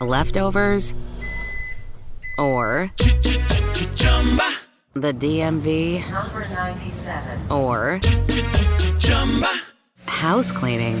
leftovers, or the DMV, Number 97. or house cleaning,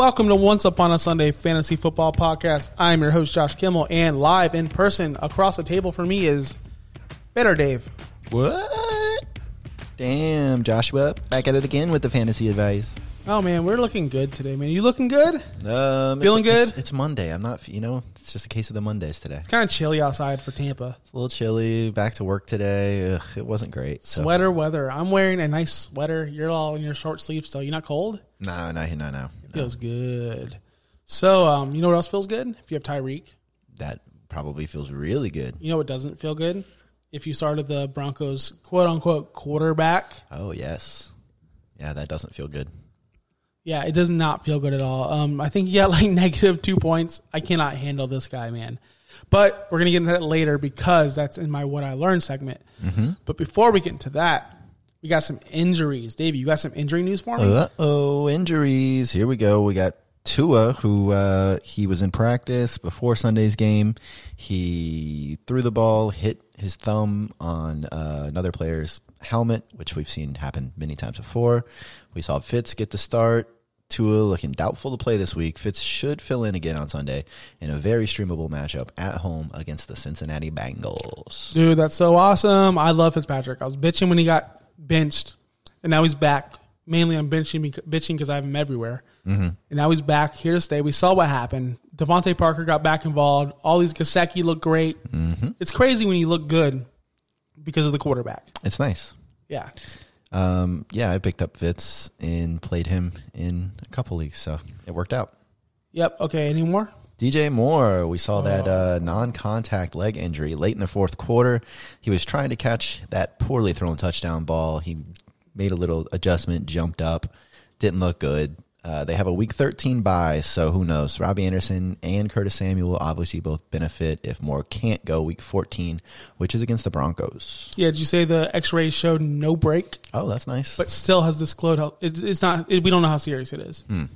Welcome to Once Upon a Sunday Fantasy Football Podcast. I'm your host Josh Kimmel, and live in person across the table for me is Better Dave. What? Damn, Joshua, back at it again with the fantasy advice. Oh man, we're looking good today, man. You looking good? Um, Feeling it's, good? It's, it's Monday. I'm not, you know, it's just a case of the Mondays today. It's kind of chilly outside for Tampa. It's a little chilly. Back to work today. Ugh, it wasn't great. So. Sweater weather. I'm wearing a nice sweater. You're all in your short sleeves still. You're not cold? No, no, no, no. Feels good. So, um, you know what else feels good? If you have Tyreek. That probably feels really good. You know what doesn't feel good? If you started the Broncos quote unquote quarterback. Oh yes, yeah, that doesn't feel good. Yeah, it does not feel good at all. Um, I think he got like negative two points. I cannot handle this guy, man. But we're gonna get into that later because that's in my what I learned segment. But before we get into that, we got some injuries. Davey, you got some injury news for me? Uh oh, injuries. Here we go. We got Tua, who uh, he was in practice before Sunday's game. He threw the ball, hit his thumb on uh, another player's helmet, which we've seen happen many times before. We saw Fitz get the start. Tua looking doubtful to play this week. Fitz should fill in again on Sunday in a very streamable matchup at home against the Cincinnati Bengals. Dude, that's so awesome. I love Fitzpatrick. I was bitching when he got benched, and now he's back. Mainly, I'm benching bitching because I have him everywhere. And now he's back here to stay. We saw what happened. DeVante Parker got back involved. All these Gesicki look great. It's crazy when you look good because of the quarterback. It's nice. Yeah. Um, yeah, I picked up Fitz and played him in a couple leagues, so it worked out. Yep. Okay. Any more? DJ Moore, we saw that uh, non-contact leg injury late in the fourth quarter. He was trying to catch that poorly thrown touchdown ball. He made a little adjustment, jumped up, didn't look good. Uh, they have a week 13 bye, so who knows? Robbie Anderson and Curtis Samuel obviously both benefit if Moore can't go week 14, which is against the Broncos. Yeah. Did you say the X-rays showed no break, Oh, that's nice. but still has disclosed how it, it's not. It, we don't know how serious it is. Uh,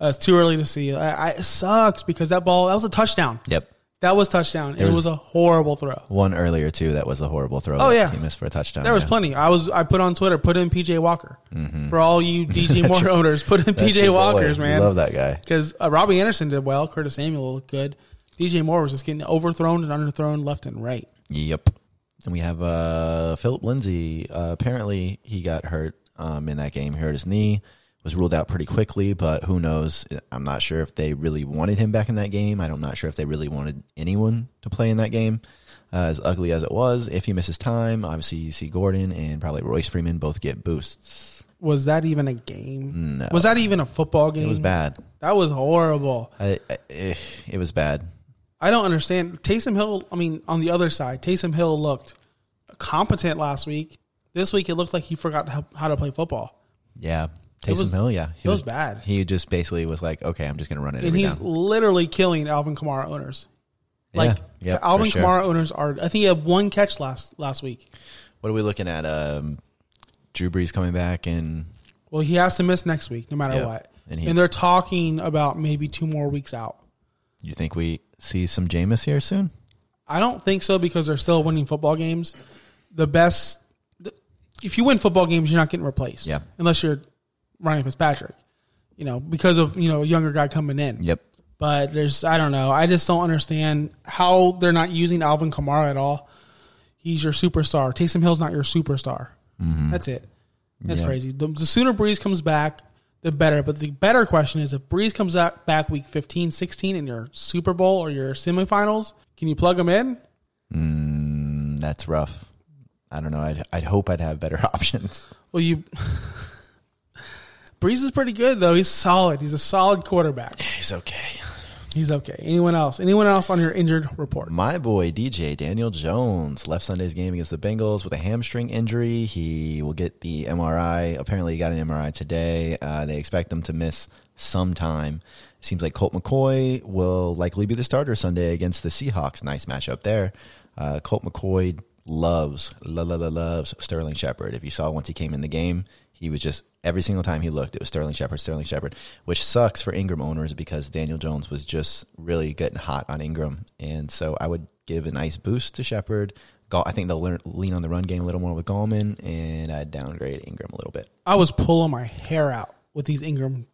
it's too early to see. I, I, it sucks because that ball that was a touchdown. yep. That was touchdown. It was- was a horrible throw. One earlier, too, that was a horrible throw. Oh, yeah. He missed for a touchdown. There was yeah. plenty. I was I put on Twitter, put in PJ Walker for all you DJ Moore owners. Put in Mm-hmm. Your PJ. Walkers, We man. Love that guy. because uh, Robbie Anderson did well. Curtis Samuel looked good. DJ Moore was just getting overthrown and underthrown left and right. Yep. And we have uh, Philip Lindsay. Uh, apparently, he got hurt um, in that game. He hurt his knee. Was ruled out pretty quickly, but who knows? I'm not sure if they really wanted him back in that game. I'm not sure if they really wanted anyone to play in that game. Uh, as ugly as it was, if he misses time, obviously you see Gordon and probably Royce Freeman both get boosts. Was that even a game? No. Was that even a football game? It was bad. That was horrible. I, I, eh, it was bad. I don't understand. Taysom Hill, I mean, on the other side, Taysom Hill looked competent last week. This week, it looked like he forgot how, how to play football. Yeah. It Taysom was- Hill, yeah. He it was bad. He just basically was like, okay, I'm just going to run it And he's down. literally killing Alvin Kamara owners. Like, Yeah. Yep, Alvin sure. Kamara owners are, I think he had one catch last last week. What are we looking at? Um, Drew Brees coming back and Well, he has to miss next week, no matter Yeah. what. And And, they're talking about maybe two more weeks out. you think we see some Jameis here soon? I don't think so because they're still winning football games. The best, if you win football games, you're not getting replaced. Yeah. Unless you're Ryan Fitzpatrick, you know, because of you know a younger guy coming in. Yep. But there's, I don't know. I just don't understand how they're not using Alvin Kamara at all. He's your superstar. Taysom Hill's not your superstar. That's it. That's Yeah. crazy. The, the sooner Brees comes back, the better. But the better question is if Brees comes out back week 15, 16 in your Super Bowl or your semifinals, can you plug him in? Mm, that's rough. I don't know. I'd, I'd hope I'd have better options. Well, you. Brees is pretty good though. He's solid. He's a solid quarterback. He's okay. He's okay. Anyone else? Anyone else on your injured report? My boy DJ Daniel Jones left Sunday's game against the Bengals with a hamstring injury. He will get the MRI. Apparently, he got an MRI today. Uh, they expect him to miss some time. Seems like Colt McCoy will likely be the starter Sunday against the Seahawks. Nice matchup there. Uh, Colt McCoy loves, la la la loves Sterling Shepard. If you saw once he came in the game, he was just every single time he looked, it was Sterling Shepard, Sterling Shepard, which sucks for Engram owners because Daniel Jones was just really getting hot on Engram, and so I would give a nice boost to Shepard. I think they'll lean on the run game a little more with Gallman, and I'd downgrade Engram a little bit. I was pulling my hair out with these Engram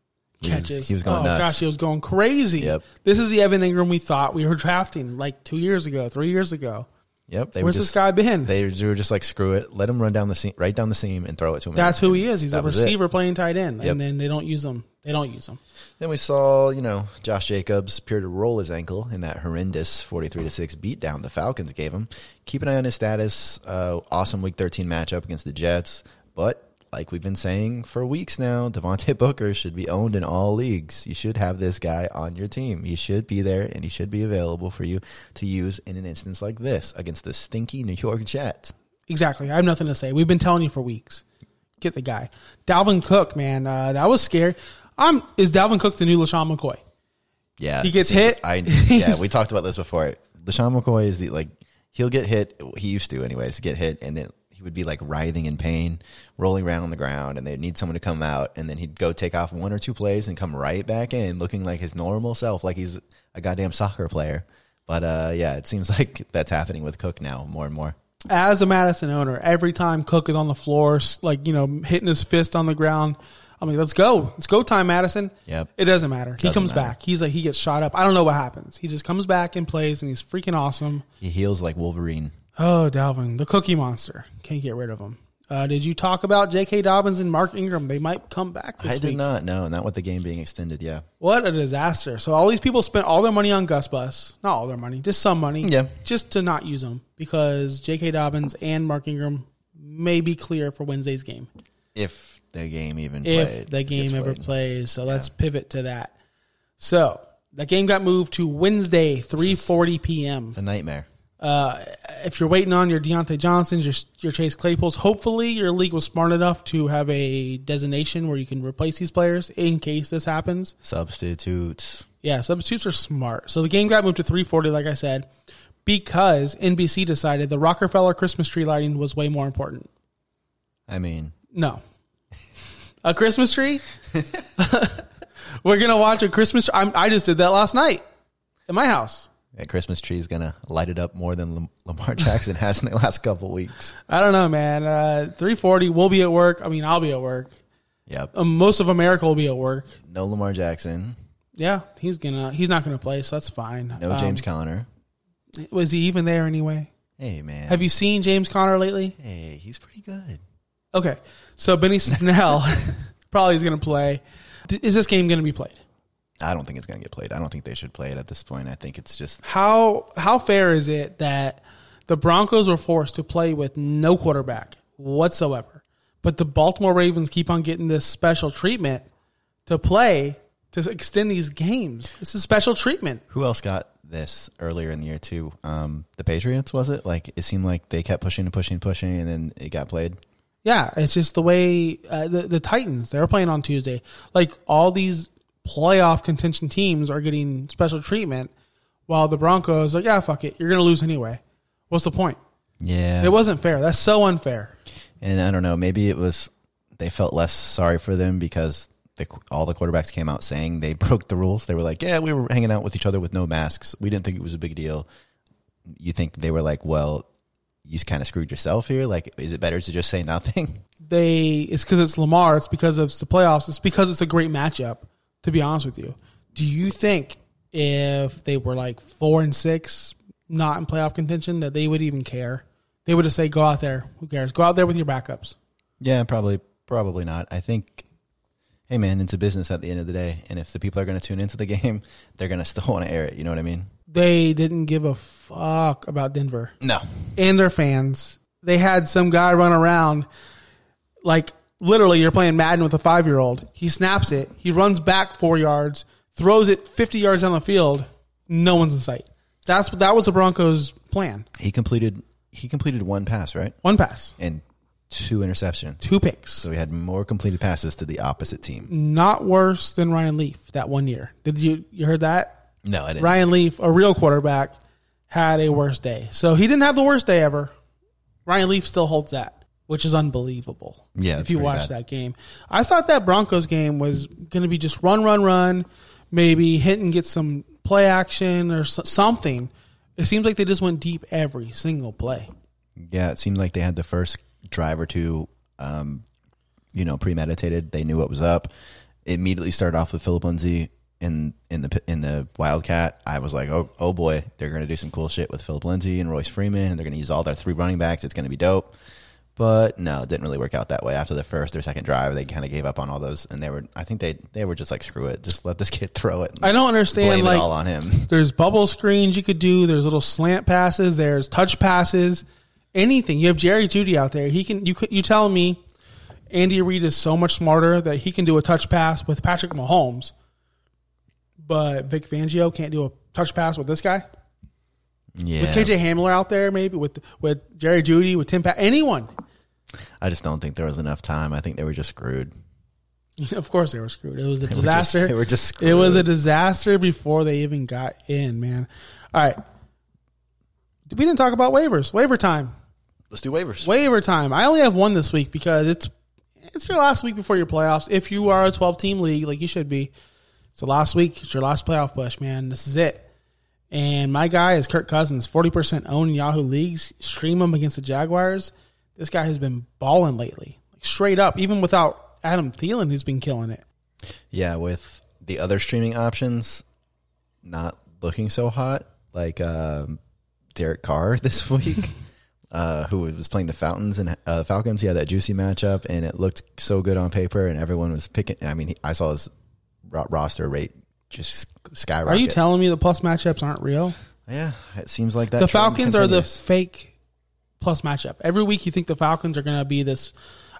He was- catches. he was going oh nuts. gosh, he was going crazy. Yep. This is the Evan Engram we thought we were drafting like two years ago, three years ago. Yep, they Where's were this just, guy been? They were just like screw it, let him run down the seam, right down the seam, and throw it to him. That's who he is. He's That a receiver playing tight end, Yep. and then they don't use him. They don't use him. Then we saw, you know, Josh Jacobs appear to roll his ankle in that horrendous 43 to 6 beatdown the Falcons gave him. Keep an eye on his status. Uh, awesome week 13 matchup against the Jets. But like we've been saying for weeks now, Devontae Booker should be owned in all leagues. You should have this guy on your team. He should be there and he should be available for you to use in an instance like this against the stinky New York Jets. Exactly. I have nothing to say. We've been telling you for weeks. Get the guy. Dalvin Cook, man, uh, that was scary. Um, is Dalvin Cook the new LeSean McCoy? Yeah, He gets hit. I yeah, we talked about this before. LeSean McCoy is the like he'll get hit. He used to, anyways, get hit, and then he would be like writhing in pain, rolling around on the ground, and they'd need someone to come out, and then he'd go take off one or two plays and come right back in, looking like his normal self, like he's a goddamn soccer player. But uh, yeah, it seems like that's happening with Cook now more and more. As a Mattison owner, every time Cook is on the floor, like you know, hitting his fist on the ground, I'm like, let's go, let's go, time, Mattison. Yep. It doesn't matter. he Doesn't comes matter. back. He's like, he gets shot up. I don't know what happens. He just comes back and plays, and he's freaking awesome. He heals like Wolverine. Oh, Dalvin, the Cookie Monster. Can't get rid of him. Uh, did you talk about J.K. Dobbins and Mark Ingram? They might come back this I week. did not know, not with the game being extended. Yeah, What a disaster! So all these people spent all their money on Gus Bus, not all their money, just some money, Yeah. just to not use them because J.K. Dobbins and Mark Ingram may be clear for Wednesday's game if the game even if played, the game ever played. plays. So let's pivot to that. So that game got moved to Wednesday, three forty p.m. It's a nightmare. Uh, if you're waiting on your Diontae Johnsons, your your Chase Claypools, hopefully your league was smart enough to have a designation where you can replace these players in case this happens. Substitutes. Yeah, substitutes are smart. So the game got moved to 340, like I said, because NBC decided the Rockefeller Christmas tree lighting was way more important. I mean, No. A Christmas tree? We're going to watch a Christmas I'm, I just did that last night at my house. That Christmas tree is gonna light it up more than Lamar Jackson has in the last couple weeks. I don't know, man. Uh, 340, we'll be at work. I mean, I'll be at work. Yep. Um, most of America will be at work. No Lamar Jackson. Yeah, he's gonna. He's not gonna play, so that's fine. No Um, James Conner. Was he even there anyway? Hey man. Have you seen James Conner lately? Hey, he's pretty good. Okay, so Benny Snell probably is gonna play. Is this game gonna be played? I don't think it's gonna get played. I don't think they should play it at this point. I think it's just How how fair is it that the Broncos were forced to play with no quarterback whatsoever, but the Baltimore Ravens keep on getting this special treatment to play to extend these games? It's a special treatment. who else got this earlier in the year too? Um, the Patriots was it? Like it seemed like they kept pushing and pushing and pushing, and then it got played. Yeah, it's just the way uh, the the Titans they're playing on Tuesday. Like all these playoff contention teams are getting special treatment, while the Broncos like, yeah, fuck it, you're gonna lose anyway. What's the point? Yeah, It wasn't fair. That's so unfair. And I don't know, maybe it was they felt less sorry for them because the, all the quarterbacks came out saying they broke the rules. They were like, "Yeah, we were hanging out with each other with no masks. We didn't think it was a big deal." You think they were like, "Well, you kind of screwed yourself here. Like, is it better to just say nothing?" They it's because it's Lamar. It's because it's the playoffs. It's because it's a great matchup. To be honest with you, do you think if they were like four and six, not in playoff contention, that they would even care? They would just say, "Go out there. Who cares? Go out there with your backups." Yeah, probably, probably not. I think, hey man, it's a business at the end of the day, and if the people are going to tune into the game, they're going to still want to air it. You know what I mean? they didn't give a fuck about Denver No. and their fans. They had some guy run around like literally you're playing Madden with a five year old. He snaps it, he runs back four yards, throws it fifty yards down the field, no one's in sight. That's that was the Broncos' plan. He completed he completed one pass, right? One pass, And two interceptions. two picks. So he had more completed passes to the opposite team. Not worse than Ryan Leaf that one year. Did you you heard that? No, I didn't. Ryan Leaf, a real quarterback, had a worse day. So he didn't have the worst day ever. Ryan Leaf still holds that, which is unbelievable. Yeah, if you watch bad. that game, I thought that Broncos game was going to be just run, run, run, maybe hit and get some play action or something. It seems like they just went deep every single play. Yeah, it seemed like they had the first drive or two, um, you know, premeditated. They knew what was up. It immediately started off with Philip Lindsay in in the in the Wildcat. I was like, oh oh boy, they're going to do some cool shit with Philip Lindsay and Royce Freeman, and they're going to use all their three running backs. It's going to be dope. But no, it didn't really work out that way. After the first or second drive, they kind of gave up on all those, and they were. I think they they were just like, screw it, just let this kid throw it. I don't understand. blame like it all on him. There's bubble screens you could do. There's little slant passes. There's touch passes. Anything. You have Jerry Jeudy out there. He can. You could. You tell me, Andy Reid is so much smarter that he can do a touch pass with Patrick Mahomes, but Vic Fangio can't do a touch pass with this guy. Yeah, With KJ Hamler out there, maybe with with Jerry Jeudy, with Tim Pat, anyone. I just don't think there was enough time. I think they were just screwed. of course, they were screwed. It was a They were just- disaster. they were just It was a disaster before they even got in, man. All right. We didn't talk about waivers. Waiver time. Let's do waivers. Waiver time. I only have one this week because it's it's your last week before your playoffs. If you are a 12 team league, like you should be, it's the last week. It's your last playoff push, man. This is it. And my guy is Kirk Cousins, 40% owned in Yahoo leagues. Stream him against the Jaguars. This guy has been balling lately, like straight up, even without Adam Thielen, who's been killing it. Yeah, with the other streaming options not looking so hot, like um, Derek Carr this week, uh, who was playing the Fountains and uh, Falcons. He had that juicy matchup, and it looked so good on paper, and everyone was picking. I mean, I saw his ro- roster rate just skyrocket. Are you telling me the plus matchups aren't real? Yeah, it seems like that. the Falcons are the fake plus matchup. Every week you think the Falcons are going to be this.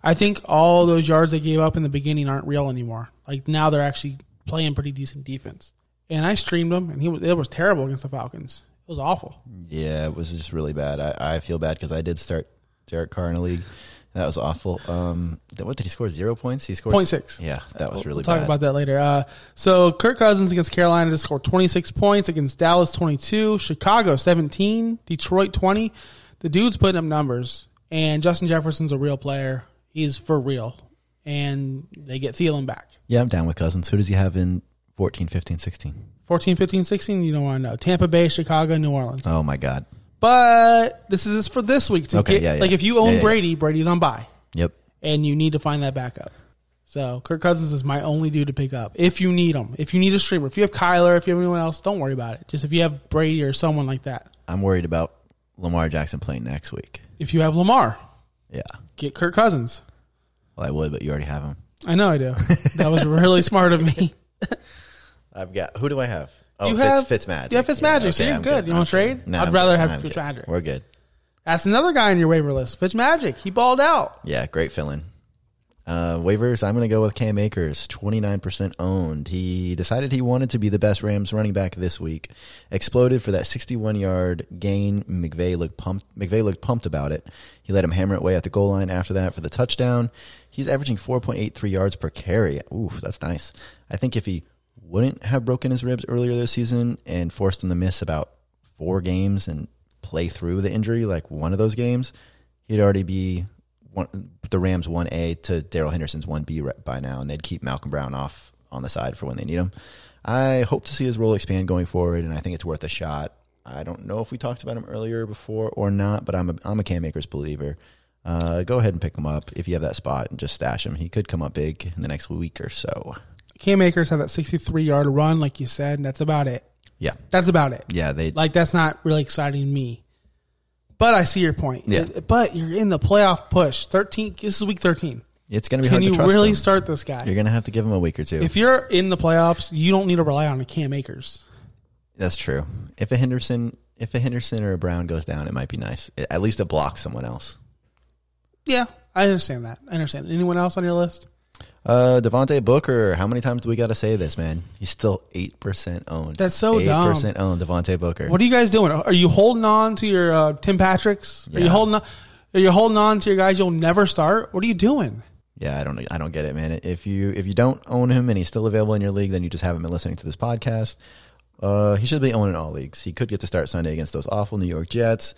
I think all those yards they gave up in the beginning aren't real anymore. Like now they're actually playing pretty decent defense. And I streamed them, and he was, it was terrible against the Falcons. It was awful. Yeah, it was just really bad. I, I feel bad because I did start Derek Carr in a league. That was awful. Um, what did he score? Zero points. He scored Point six. Yeah, that was really we'll talk bad. about that later. Uh, so Kirk Cousins against Carolina just scored 26 points against Dallas 22, Chicago 17, Detroit 20. The dude's putting up numbers, and Justin Jefferson's a real player. He's for real, and they get Thielen back. Yeah, I'm down with Cousins. Who does he have in 14, 15, 16? 14, 15, 16, you don't want to know. Tampa Bay, Chicago, New Orleans. Oh my God. But this is for this week. To Okay, get, yeah, yeah. Like if you own Yeah. Brady, Brady's on bye, Yep. and you need to find that backup. So Kirk Cousins is my only dude to pick up if you need him. If you need a streamer, if you have Kyler, if you have anyone else, don't worry about it. Just if you have Brady or someone like that. I'm worried about Lamar Jackson playing next week. If you have Lamar, Yeah. get Kirk Cousins. Well, I would, but you already have him. I know I do. That was really smart of me. I've got. Who do I have? Oh, You Fitz, have- Fitzmagic. you have Fitzmagic, so you're I'm good. You wanna trade? No, I'd I'm rather good. have I'm good. Fitzmagic. We're good. That's another guy on your waiver list. Fitzmagic. He balled out. Yeah, great fill-in. Uh, waivers, I'm going to go with Cam Akers, 29% owned. He decided he wanted to be the best Rams running back this week. Exploded for that 61-yard gain. McVay looked pumped. McVay looked pumped about it. He let him hammer it away at the goal line after that for the touchdown. He's averaging 4.83 yards per carry. Ooh, that's nice. I think if he wouldn't have broken his ribs earlier this season and forced him to miss about four games and play through the injury, like one of those games, he'd already be one, the Rams one A to Darrell Henderson's one B by now, and they'd keep Malcolm Brown off on the side for when they need him. I hope to see his role expand going forward, and I think it's worth a shot. I don't know if we talked about him earlier before or not, but I'm a, I'm a Cam Akers believer. Uh, go ahead and pick him up if you have that spot and just stash him. He could come up big in the next week or so. Cam Akers had that 63 yard run, like you said, and that's about it. Yeah, That's about it. yeah. They Like that's not really exciting me. But I see your point. Yeah. But you're in the playoff push. 13 this is week 13. it's going to be Can hard you to trust really him. start this guy? You're going to have to give him a week or two. if you're in the playoffs, you don't need to rely on a Cam Akers. That's true. If a Henderson, if a Henderson or a Brown goes down, it might be nice. At least it blocks someone else. Yeah, I understand that. I understand. Anyone else on your list? Uh, Devontae Booker. How many times do we got to say this, man? He's still eight percent owned. That's so eight dumb. percent owned. Devontae Booker. What are you guys doing? Are you holding on to your uh, Tim Patricks? Are you holding on? Are you holding on to your guys you'll never start? What are you doing? Yeah, I don't. I don't get it, man. If you if you don't own him and he's still available in your league, then you just haven't been listening to this podcast. Uh, he should be owning all leagues. He could get to start Sunday against those awful New York Jets.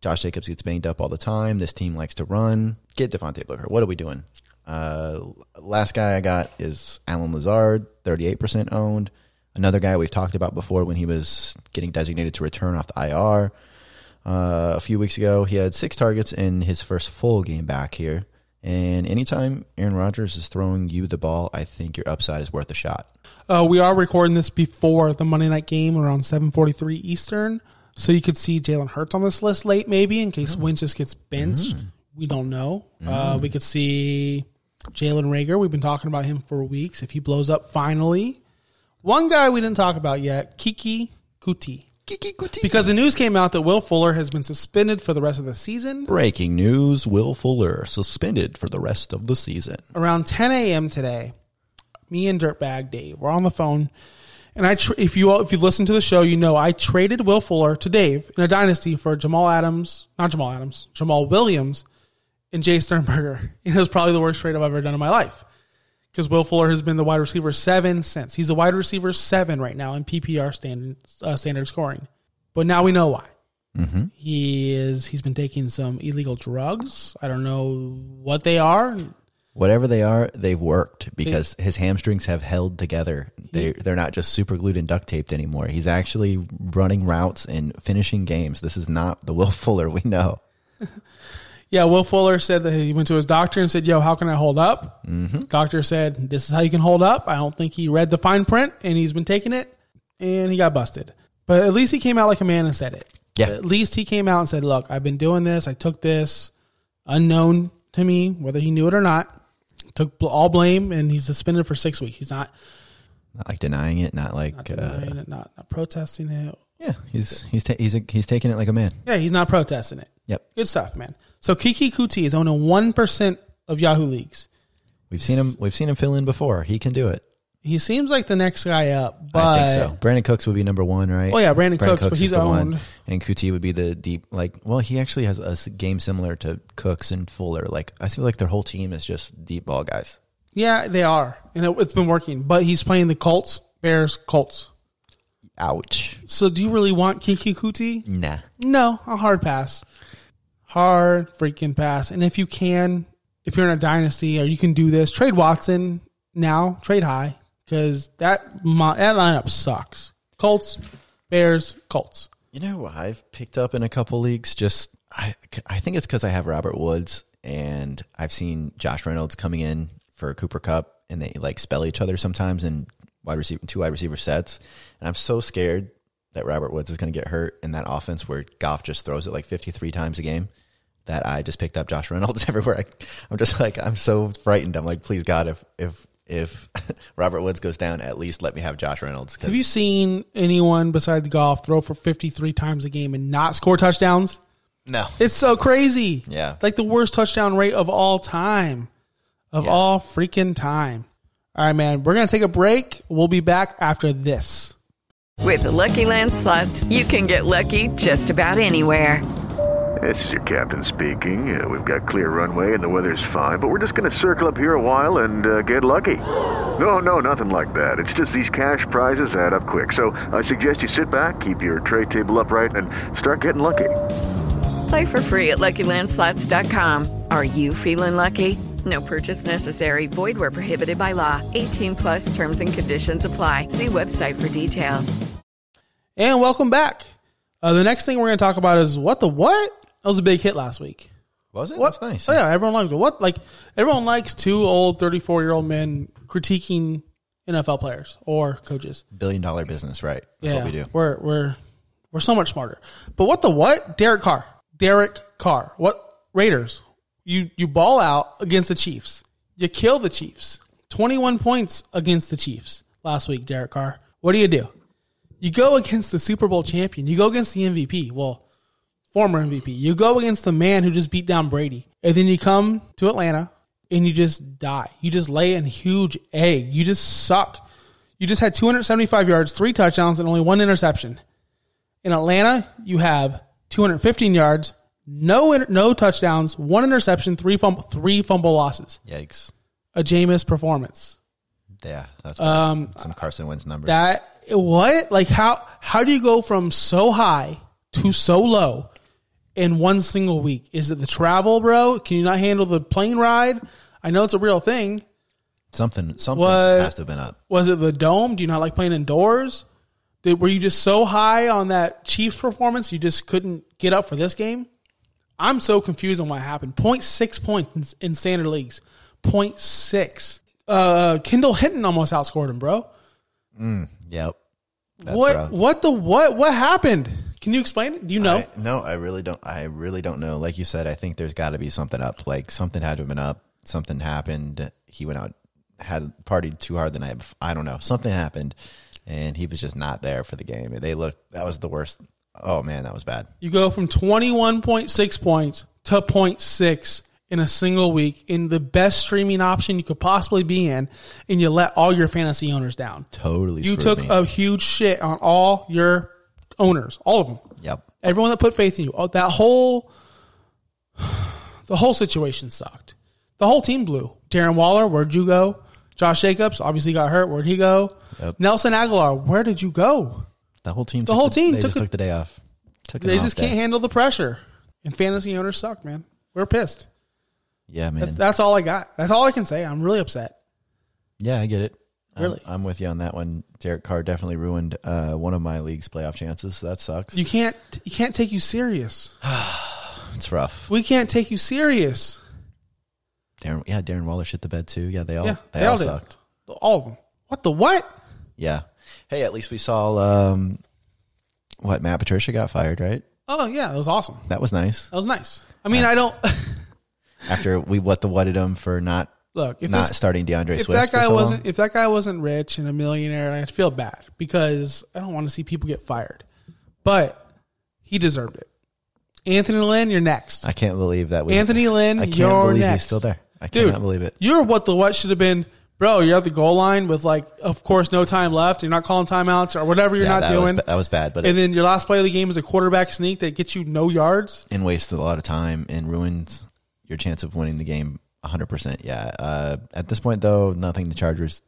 Josh Jacobs gets banged up all the time. This team likes to run. Get Devontae Booker. What are we doing? Uh, last guy I got is Allen Lazard, thirty eight percent owned. Another guy we've talked about before when he was getting designated to return off the IR. Uh, a few weeks ago, he had six targets in his first full game back here. And anytime Aaron Rodgers is throwing you the ball, I think your upside is worth a shot. Uh, we are recording this before the Monday night game around 7:43 Eastern, so you could see Jalen Hurts on this list late, maybe in case Wentz just gets benched. We don't know. Uh, we could see Jalen Reagor. We've been talking about him for weeks. If he blows up finally, one guy we didn't talk about yet, Keke Coutee, Keke Coutee. because the news came out that Will Fuller has been suspended for the rest of the season. Breaking news Will Fuller suspended for the rest of the season. around 10 a.m. today, me and Dirtbag Dave were on the phone, and I tr- if you all, if you listen to the show, you know I traded Will Fuller to Dave in a dynasty for Jamal Adams, not Jamal Adams, Jamaal Williams, and Jace Sternberger. It was probably the worst trade I've ever done in my life because Will Fuller has been the wide receiver seven since he's a wide receiver seven right now in PPR standard uh, standard scoring, but now we know why. He is. He's been taking some illegal drugs. I don't know what they are. Whatever they are, they've worked because his hamstrings have held together. They they're not just super glued and duct taped anymore. He's actually running routes and finishing games. This is not the Will Fuller we know. Yeah, Will Fuller said that he went to his doctor and said, "Yo, how can I hold up?" Mm-hmm. Doctor said, "This is how you can hold up." I don't think he read the fine print, and he's been taking it, and he got busted. But at least he came out like a man and said it. Yeah. At least he came out and said, "Look, I've been doing this. I took this unknown to me, whether he knew it or not. Took all blame, and he's suspended for six weeks. He's not, Not like denying it, not like not uh, it, not, not protesting it. yeah, he's he's ta- he's he's taking it like a man. Yeah, he's not protesting it. Yep. Good stuff, man. So Keke Coutee is owning one percent of Yahoo leagues. We've seen him. We've seen him fill in before. He can do it. He seems like the next guy up, but I think so. Brandin Cooks would be number one, right? Oh, yeah, Brandin Cooks, but he's the owned. and Coutee would be the deep. Like, well, he actually has a game similar to Cooks and Fuller. Like, I feel like their whole team is just deep ball guys. yeah, they are, and it, it's been working. But he's playing the Colts, Bears, Colts. Ouch. So, do you really want Keke Coutee? Nah. No, a hard pass. Hard freaking pass. And if you can, if you're in a dynasty or you can do this, trade Watson now, trade high because that mo- that lineup sucks. Colts, Bears, Colts. You know, I've picked up in a couple leagues. Just I, I think it's because I have Robert Woods and I've seen Josh Reynolds coming in for Cooper Kupp, and they like spell each other sometimes in wide receiver two wide receiver sets, and I'm so scared that Robert Woods is going to get hurt in that offense where Goff just throws it like 53 times a game. That I just picked up Josh Reynolds everywhere. I, I'm just like I'm so frightened. I'm like, please God, if if if Robert Woods goes down, at least let me have Josh Reynolds. Have you seen anyone besides Goff throw for 53 times a game and not score touchdowns? no, It's so crazy. Yeah. Like the worst touchdown rate of all time. Of Yeah. all freaking time. All right, man. We're going to take a break. We'll be back after this. With the Lucky Land slots, you can get lucky just about anywhere. This is your captain speaking. Uh, we've got clear runway and the weather's fine, but we're just going to circle up here a while and uh, get lucky. No, no, nothing like that. It's just these cash prizes add up quick. So I suggest you sit back, keep your tray table upright, and start getting lucky. Play for free at LuckyLandSlots.com. Are you feeling lucky? No purchase necessary. Void where prohibited by law. 18 plus terms and conditions apply. See website for details. And welcome back. Uh, the next thing we're going to talk about is what the what? That was a big hit last week. was it? What? That's nice. Oh, yeah, everyone likes it. What? Like, everyone likes two old 34 year old men critiquing NFL players or coaches. Billion dollar business, right? That's yeah, what we do. We're we're we're so much smarter. But what the what? Derek Carr. Derek Carr. What Raiders? You you ball out against the Chiefs. You kill the Chiefs. Twenty one points against the Chiefs last week. Derek Carr. What do you do? You go against the Super Bowl champion. You go against the MVP. Well, former MVP. You go against the man who just beat down Brady. And then you come to Atlanta and you just die. You just lay a huge egg. You just suck. You just had 275 yards, three touchdowns, and only one interception. In Atlanta, you have 215 yards, no inter- no touchdowns, one interception, three fumble, three fumble losses. Yikes. A Jameis performance. Yeah, that's Um, some Carson Wentz numbers. That what? Like how how do you go from so high to so low in one single week? Is it the travel, bro? Can you not handle the plane ride? I know it's a real thing. something something has to have been up. Was it the dome? Do you not like playing indoors? Did, were you just so high on that Chiefs performance you just couldn't get up for this game? I'm so confused on what happened. 0.6 points in, in standard leagues. 0.6. Uh, Kendall Hinton almost outscored him, bro. Mm, Yep. That's what? rough. What the what? What happened? Can you explain it? Do you know? I, no, I really don't. I really don't know. Like you said, I think there's got to be something up. Like something had to have been up. Something happened. He went out, had partied too hard the night. Before. I don't know. Something happened, and he was just not there for the game. They looked. That was the worst. Oh man, that was bad. you go from 21.6 points to 0.6 in a single week in the best streaming option you could possibly be in, and you let all your fantasy owners down. Totally. You took me. a huge shit on all your owners, all of them. Yep. Everyone that put faith in you. Oh, that whole the whole situation sucked. The whole team blew. Darren Waller, where'd you go? Josh Jacobs obviously got hurt. Where'd he go? Yep. Nelson Agholor, where did you go? The whole team. The whole team They took just a- took the day off. Took They just day. can't handle the pressure. And fantasy owners suck, man. We're pissed. Yeah, man. That's, that's all I got. That's all I can say. I'm really upset. yeah, I get it. I'm- I'm, with you on that one. Derek Carr definitely ruined uh, one of my league's playoff chances. So that sucks. You can't. You can't take you serious. it's rough. We can't take you serious. Darren, yeah, Darren Waller shit the bed too. Yeah, they all Yeah, they, they all all sucked. All of them. What the what? Yeah. Hey, at least we saw um, what Matt Patricia got fired, right? Oh yeah, that was awesome. That was nice. That was nice. I mean, I don't After we what the whatted him for not look if not this, starting DeAndre if Swift. that guy so wasn't if that guy wasn't rich and a millionaire, I'd feel bad because I don't want to see people get fired. But he deserved it. Anthony Lynn, you're next. I can't believe that. We, Anthony Lynn, I can't you're believe next. he's still there. I Dude, cannot believe it. You're what the what should have been, bro. You're at the goal line with like, of course, no time left. You're not calling timeouts or whatever you're Yeah, not that doing. Was, that was bad, but and it, then your last play of the game is a quarterback sneak that gets you no yards. and wasted a lot of time and ruins your chance of winning the game 100%. Yeah. Uh, at this point, though, nothing the Chargers,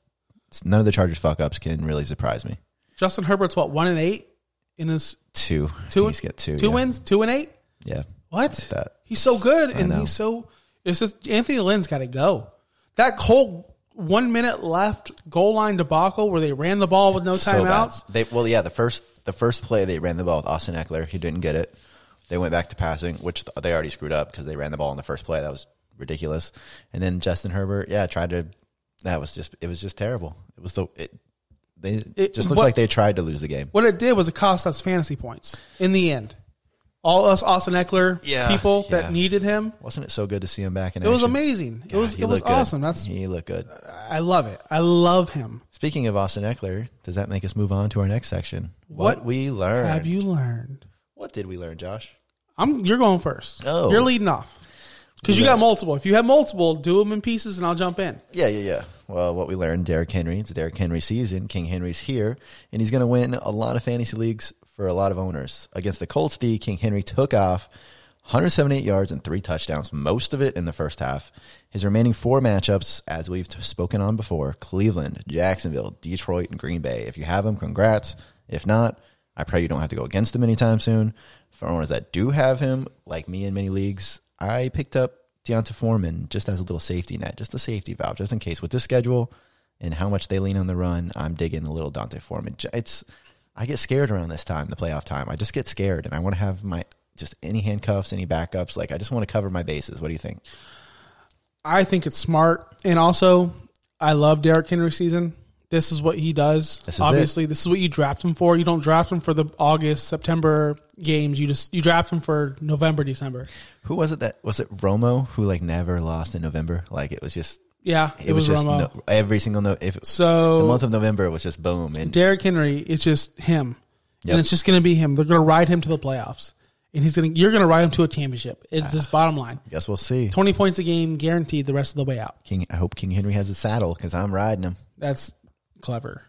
none of the Chargers fuck ups can really surprise me. Justin Herbert's what one and eight in his Two. two He's got two. two yeah. wins, two and eight. Yeah. What? He's so good, I and know. he's so. It's just Anthony Lynn's got to go. That whole one minute left goal line debacle where they ran the ball with no So timeouts. They well, yeah. The first the first play they ran the ball with Austin Ekeler. He didn't get it. They went back to passing, which they already screwed up because they ran the ball in the first play. That was ridiculous. And then Justin Herbert, yeah, tried to. That was just it was just terrible. It was the it. They It- just looked what- like they tried to lose the game. what it did was it cost us fantasy points in the end. All us Austin Ekeler Yeah, people yeah. that needed him. Wasn't it so good to see him back in It was action? amazing. It was it was good. awesome. That's he looked good. I love it. I love him. Speaking of Austin Ekeler, does that make us move on to our next section? What What, we learned? Have you learned? What did we learn, Josh? I'm. You're going first. Oh. You're leading off because you got multiple. If you have multiple, do them in pieces, and I'll jump in. Yeah, yeah, yeah. Well, what we learned, Derrick Henry. It's Derrick Henry season. King Henry's here, and he's going to win a lot of fantasy leagues for a lot of owners. Against the Colts D, King Henry took off 178 yards and three touchdowns, most of it in the first half. His remaining four matchups, as we've spoken on before, Cleveland, Jacksonville, Detroit, and Green Bay. If you have them, congrats. If not, I pray you don't have to go against him anytime soon. For owners that do have him, like me in many leagues, I picked up D'Onta Foreman just as a little safety net, just a safety valve, just in case. With this schedule and how much they lean on the run, I'm digging a little D'Onta Foreman. It's I get scared around this time, the playoff time. I just get scared, and I want to have my just any handcuffs, any backups. Like I just want to cover my bases. What do you think? I think it's smart, and also I love Derrick Henry season. This is what he does. This is Obviously, this is what you draft him for. You don't draft him for the August, September games. You just you draft him for November, December. Who was it that was it Romo who like never lost in November? Like it was just Yeah, it, It, was, was, just Romo. no, every single no. If so the month of November was just boom, and Derrick Henry It's just him, Yep. and it's just going to be him. They're going to ride him to the playoffs, and he's going to. You're going to ride him to a championship. It's just ah, bottom line. guess we'll see. Twenty points a game, guaranteed the rest of the way out. King, I hope King Henry has a saddle because I'm riding him. That's clever.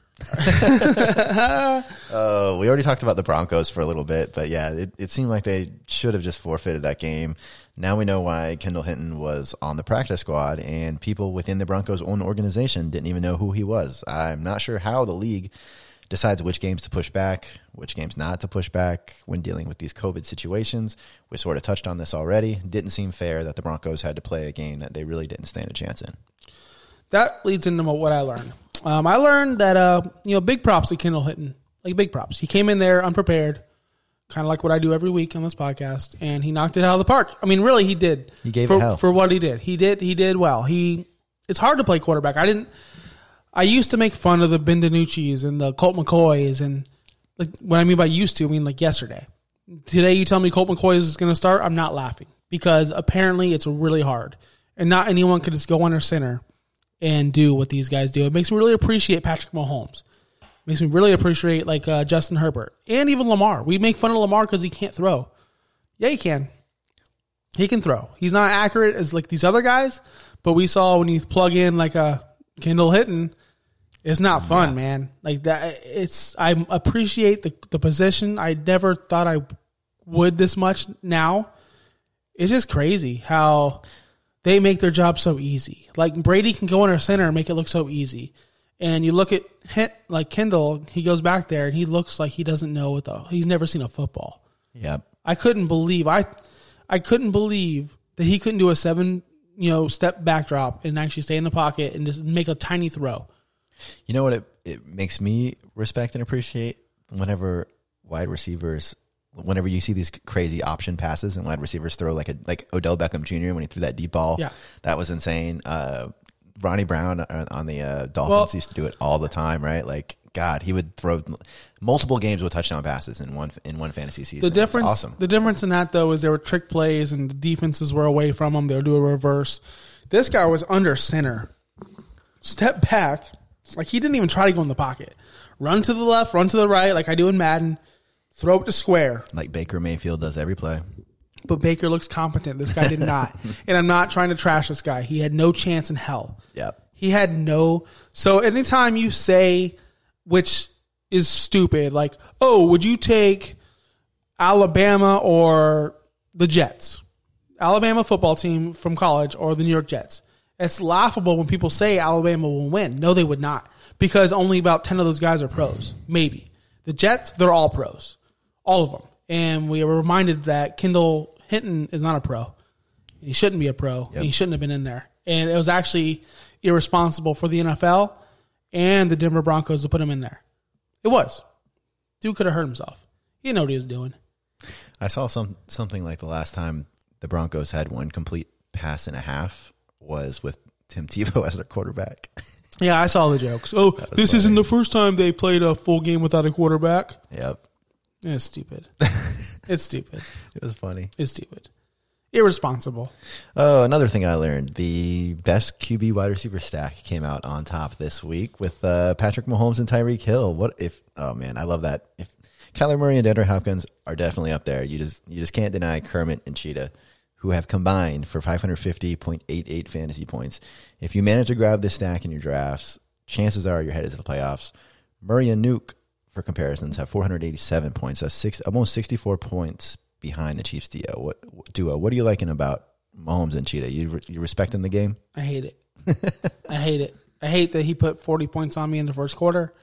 Oh, we already talked about the Broncos for a little bit, but yeah, it, it seemed like they should have just forfeited that game. Now we know why Kendall Hinton was on the practice squad, and people within the Broncos' own organization didn't even know who he was. I'm not sure how the league decides which games to push back, which games not to push back when dealing with these COVID situations. We sort of touched on this already. Didn't seem fair that the Broncos had to play a game that they really didn't stand a chance in. That leads into what I learned. Um, I learned that uh, you know, big props to Kendall Hinton. Like big props. He came in there unprepared, kind of like what I do every week on this podcast, and he knocked it out of the park. I mean, really, he did. He gave for, it hell. for what he did. He did. He did well. He. It's hard to play quarterback. I didn't. I used to make fun of the Ben DiNucci's and the Colt McCoys and like what I mean by used to, I mean like yesterday. Today you tell me Colt McCoy is going to start, I'm not laughing because apparently it's really hard, and not anyone could just go under center and do what these guys do. It makes me really appreciate Patrick Mahomes. Makes me really appreciate like uh, Justin Herbert and even Lamar. We make fun of Lamar because he can't throw. Yeah, he can. He can throw. He's not accurate as like these other guys, but we saw when you plug in like a Kendall Hinton, it's not fun, man. Like that. It's I appreciate the the position. I never thought I would this much. Now, it's just crazy how they make their job so easy. Like Brady can go under center and make it look so easy. And you look at like Kendall, he goes back there and he looks like he doesn't know what the he's never seen a football. Yep. I couldn't believe I I couldn't believe that he couldn't do a seven, you know, step backdrop and actually stay in the pocket and just make a tiny throw. You know what it, it makes me respect and appreciate whenever wide receivers whenever you see these crazy option passes and wide receivers throw like a like Odell Beckham Jr. when he threw that deep ball. Yeah. That was insane. Uh Ronnie Brown on the uh, Dolphins Well- used to do it all the time, right? Like God, he would throw multiple games with touchdown passes in one in one fantasy season. The difference, awesome. the difference in that though is there were trick plays and the defenses were away from him. They would do a reverse. This guy was under center, step back, like he didn't even try to go in the pocket. Run to the left, run to the right, like I do in Madden. Throw it to square. like Baker Mayfield does every play. But Baker looks competent. This guy did not, and I'm not trying to trash this guy. He had no chance in hell. Yep. He had no. So anytime you say, which is stupid, like, oh, would you take Alabama or the Jets? Alabama football team from college or the New York Jets. It's laughable when people say Alabama will win. No, they would not. Because only about 10 of those guys are pros. Maybe. The Jets, they're all pros. All of them. And we were reminded that Kendall Hinton is not a pro. He shouldn't be a pro. and He shouldn't have been in there. And it was actually irresponsible for the NFL and the Denver Broncos to put him in there. It was. Dude could have hurt himself. He didn't know what he was doing. I saw some something like the last time the Broncos had one complete pass and a half was with Tim Tebow as their quarterback. Yeah, I saw the jokes. Oh, this isn't the first time they played a full game without a quarterback. yep. It's stupid. it's stupid. It was funny. It's stupid. Irresponsible. Oh, another thing I learned: the best QB wide receiver stack came out on top this week with uh, Patrick Mahomes and Tyreek Hill. What if? Oh man, I love that. If Kyler Murray and DeAndre Hopkins are definitely up there, you just you just can't deny Kermit and Cheetah, who have combined for 550.88 fantasy points. If you manage to grab this stack in your drafts, chances are you're headed to the playoffs. Murray and Nuke, for comparisons, have 487 points. That's six, almost 64 points behind the Chiefs duo. What duo? What are you liking about Mahomes and Cheetah? You you respecting the game? I hate it. I hate it. I hate that he put 40 points on me in the first quarter.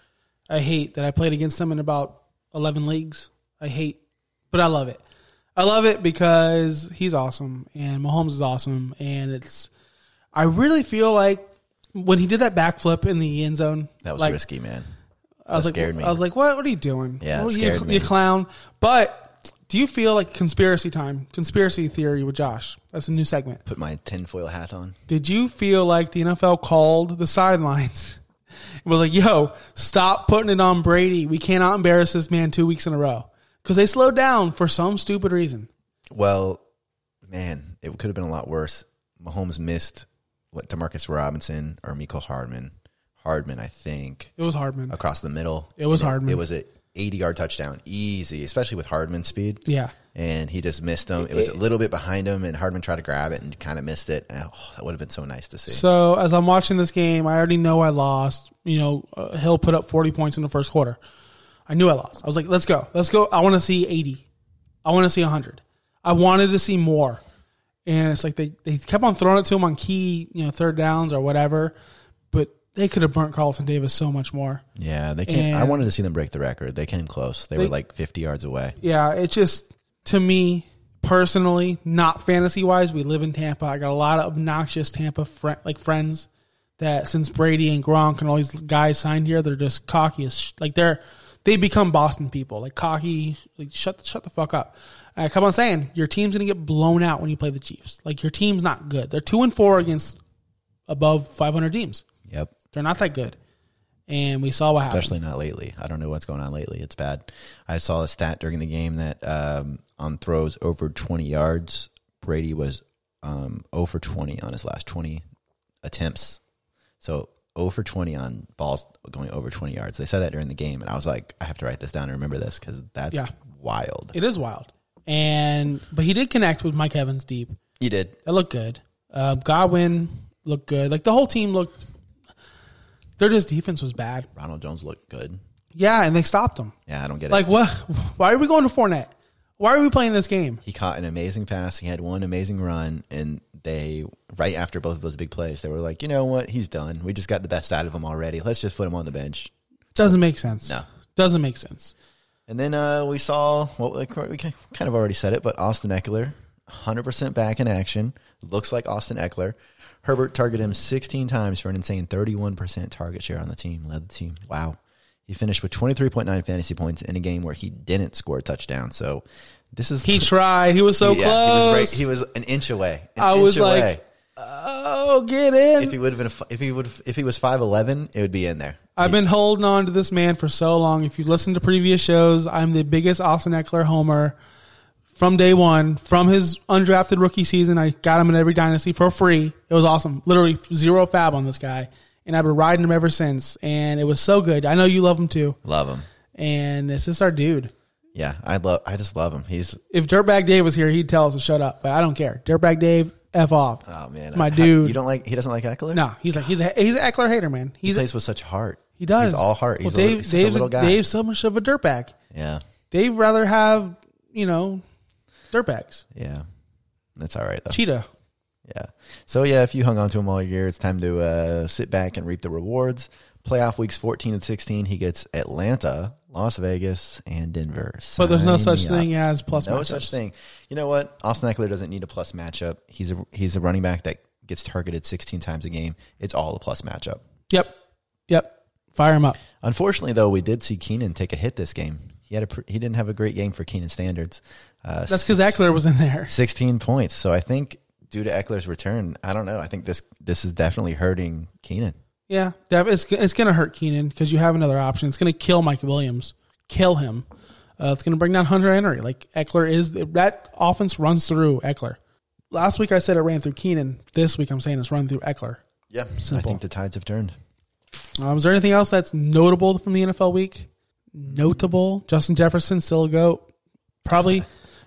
I hate that I played against him in about 11 leagues. I hate, but I love it. I love it because he's awesome and Mahomes is awesome. And it's, I really feel like when he did that backflip in the end zone, That was like, risky, man. I was That like, scared me. I was like, what? What are you doing? Yeah, it What, scared you, me. You clown. But do you feel like conspiracy time, conspiracy theory with Josh? That's a new segment. Put my tinfoil hat on. Did you feel like the NFL called the sidelines and was like, yo, stop putting it on Brady. We cannot embarrass this man two weeks in a row. Because they slowed down for some stupid reason. Well, man, it could have been a lot worse. Mahomes missed what Demarcus Robinson or Mecole Hardman, Hardman, I think, It was Hardman. across the middle. It was And Hardman. It was an 80 yard touchdown, easy, especially with Hardman's speed. Yeah. and he just missed him. It was a little bit behind him, and Hardman tried to grab it and kind of missed it. Oh, that would have been so nice to see. So as I'm watching this game, I already know I lost. You know, uh, Hill put up 40 points in the first quarter. I knew I lost. I was like, let's go. Let's go. I want to see 80. I want to see 100. I wanted to see more. And it's like they, they kept on throwing it to him on key, you know, third downs or whatever. But they could have burnt Carlton Davis so much more. yeah, they came. I wanted to see them break the record. They came close. They, were like 50 yards away. Yeah, it just to me personally, not fantasy wise. We live in Tampa. I got a lot of obnoxious Tampa fri like friends that since Brady and Gronk and all these guys signed here, they're just cocky as sh- like they're they become Boston people, like cocky. Like shut shut the fuck up. I come on saying your team's gonna get blown out when you play the Chiefs. Like your team's not good. They're two and four against above 500 teams. Yep. They're not that good. And we saw what happened. Especially not lately. I don't know what's going on lately. It's bad. I saw a stat during the game that um, on throws over 20 yards, Brady was um, 0 for 20 on his last 20 attempts. So 0 for 20 on balls going over 20 yards. They said that during the game, and I was like, I have to write this down and remember this because that's Yeah. wild. It is wild. And but he did connect with Mike Evans deep. You did. It looked good. Uh, Godwin looked good. Like the whole team looked. Their just defense was bad. Ronald Jones looked good. Yeah, and they stopped him. Yeah, I don't get it. Like what? Why are we going to Fournette? Why are we playing this game? He caught an amazing pass. He had one amazing run, and they right after both of those big plays, they were like, you know what? He's done. We just got the best out of him already. Let's just put him on the bench. Doesn't make sense. No. doesn't make sense. And then uh, we saw what like, we kind of already said it, but Austin Ekeler, 100% back in action. Looks like Austin Ekeler. Herbert targeted him 16 times for an insane 31% target share on the team. Led the team. Wow. He finished with 23.9 fantasy points in a game where he didn't score a touchdown. So this is He tried. He was so yeah, close. He was right. He was an inch away. An I inch was like, oh, get in. if he would have been, if he would, if he was 5'11, it would be in there. I've been holding on to this man for so long. If you listen to previous shows, I'm the biggest Austin Ekeler homer from day one. From his undrafted rookie season, I got him in every dynasty for free. It was awesome. Literally zero fab on this guy. And I've been riding him ever since. And it was so good. I know you love him too. Love him. And it's just our dude. Yeah, I love. I just love him. He's If Dirtbag Dave was here, he'd tell us to shut up. But I don't care. Dirtbag Dave, F off. oh man, My I- dude. You don't like? He doesn't like Ekeler. No, he's like he's a he's an Ekeler hater, man. he He's plays with such heart. he does. He's all heart. He's, well, a, Dave, Dave's a little guy. Dave's so much of a dirtbag. yeah, Dave rather have you know dirtbags. yeah. That's all right though. Cheetah. Yeah. So yeah, if you hung on to him all year, it's time to uh, sit back and reap the rewards. Playoff weeks 14 and 16, he gets Atlanta, Las Vegas, and Denver. But there's no such up. thing as plus no matchups. such thing. You know what? Austin Ekeler doesn't need a plus matchup. He's a he's a running back that gets targeted 16 times a game. It's all a plus matchup. Yep. Yep. Fire him up. Unfortunately, though, we did see Keenan take a hit this game. He had a pr- he didn't have a great game for Keenan standards. Uh, That's because Ekeler was in there. 16 points. So I think due to Ekeler's return, I don't know. I think this this is definitely hurting Keenan. Yeah, it's it's gonna hurt Keenan because you have another option. It's gonna kill Mike Williams, kill him. Uh, it's gonna bring down Hunter Henry. Like Ekeler is that offense runs through Ekeler. Last week I said it ran through Keenan. This week I'm saying it's run through Ekeler. Yeah, Simple. I think the tides have turned. Um, is there anything else that's notable from the NFL week? Notable. Justin Jefferson still a goat. Probably,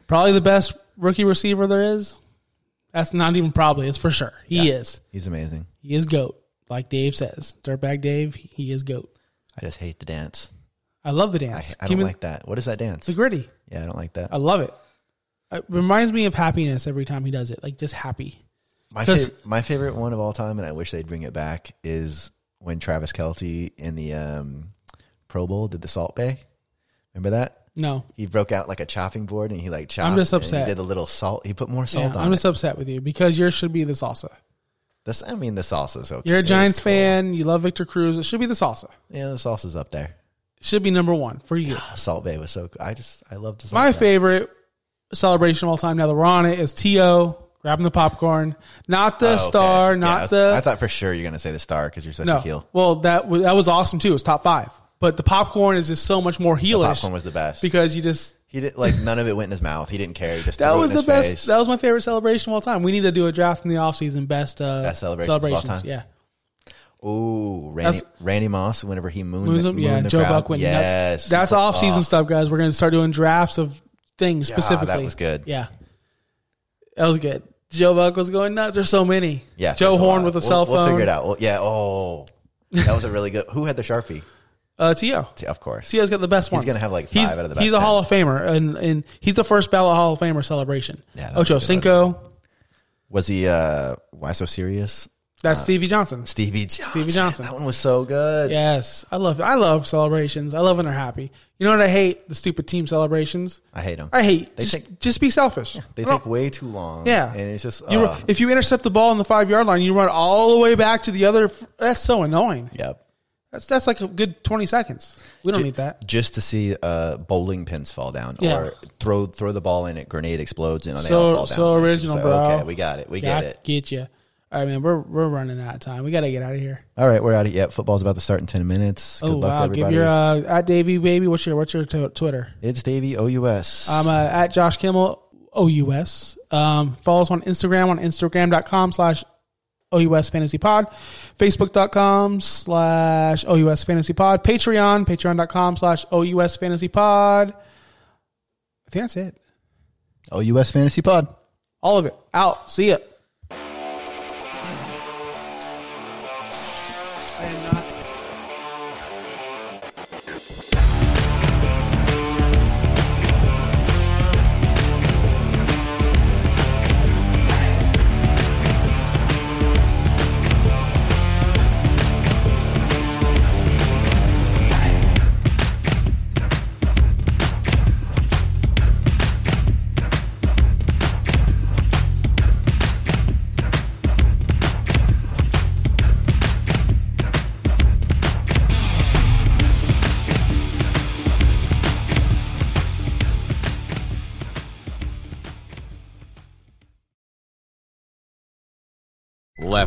probably the best rookie receiver there is. That's not even probably. It's for sure. He Yeah. is. He's amazing. He is goat. Like Dave says, Dirtbag Dave. He is goat. I just hate the dance. I love the I, dance. I Give don't me like that. What is that dance? the gritty. Yeah, I don't like that. I love it. It reminds me of happiness every time he does it. Like just happy. My 'Cause- fav- my favorite one of all time, and I wish they'd bring it back, is when Travis Kelce in the um, Pro Bowl did the Salt Bae. Remember that? No, He broke out like a chopping board and he like chopped. I'm just upset. he did a little salt. He put more yeah, salt on I'm it. just upset with you because yours should be the salsa. This, I mean, the salsa's okay. You're a Giants cool. fan. You love Victor Cruz. It should be the salsa. Yeah, the salsa's up there. Should be number one for you. Ah, salt Bae was so. cool. I just I love the Salt My Bae. favorite celebration of all time. Now that we're on it is To grabbing the popcorn, not the Oh, okay. star, Yeah, not I was- the. I thought for sure you're gonna say the star because you're such no. a heel. Well, that was, that was awesome too. It was top five, but the popcorn is just so much more The heelish popcorn was the best because you just He did like none of it went in his mouth. He didn't care. He just That threw it was in the his best. face. That was my favorite celebration of all time. We need to do a draft in the offseason best uh, Best celebrations of all time? Yeah, Ooh, Randy, That's- Randy Moss. Whenever he mooned, Moons the, mooned yeah. the Joe crowd. Buck went. Yes, That's, that's off season stuff, guys. We're going to start doing drafts of things Yeah, specifically. that was good. Yeah, that was good. Joe Buck was going nuts. There's so many. Yeah, Joe there's a Horn with a We'll- cell phone. We'll figure it out. Well, yeah. Oh, that was a really good. Who had the sharpie? Uh, T.O. Of course. T.O.'s got the best ones. He's ones. gonna have, like, he's, five out of the best He's a 10. Hall of Famer, and, and he's the first ballot Hall of Famer celebration. Yeah, that was a Ocho good Cinco. Was he? uh Why so serious? That's Stevie Johnson. Stevie Johnson. Stevie Johnson. That one was so good. Yes, I love I love celebrations. I love when they're happy. You know what I hate? The stupid team celebrations. I hate them. I hate. They just, take- just be selfish. They I don't- take way too long. Yeah, and it's just. You, uh, if you intercept the ball on the five yard line, you run all the way back to the other. That's so annoying. yep. That's that's like a good twenty seconds. We don't need that. Just to see uh, bowling pins fall down, Yeah. or throw throw the ball in, it grenade explodes, and they So- all fall down. so original, bro. Okay, we got it. We Got- get it. Get you. All right, man. We're we're running out of time. We got to get out of here. All right, we're out of. Yep, football's about to start in ten minutes. Good oh luck to wow! Give everybody. your uh, at Davey baby. What's your what's your t- Twitter? it's Davey OUS. I'm uh, at Josh Kimmel OUS. Um, follow us on Instagram on Instagram.com slash OUS Fantasy Pod, Facebook.com slash OUS Fantasy Pod, Patreon, Patreon.com slash OUS Fantasy Pod. I think that's it. OUS Fantasy Pod. All of it. Out. See ya.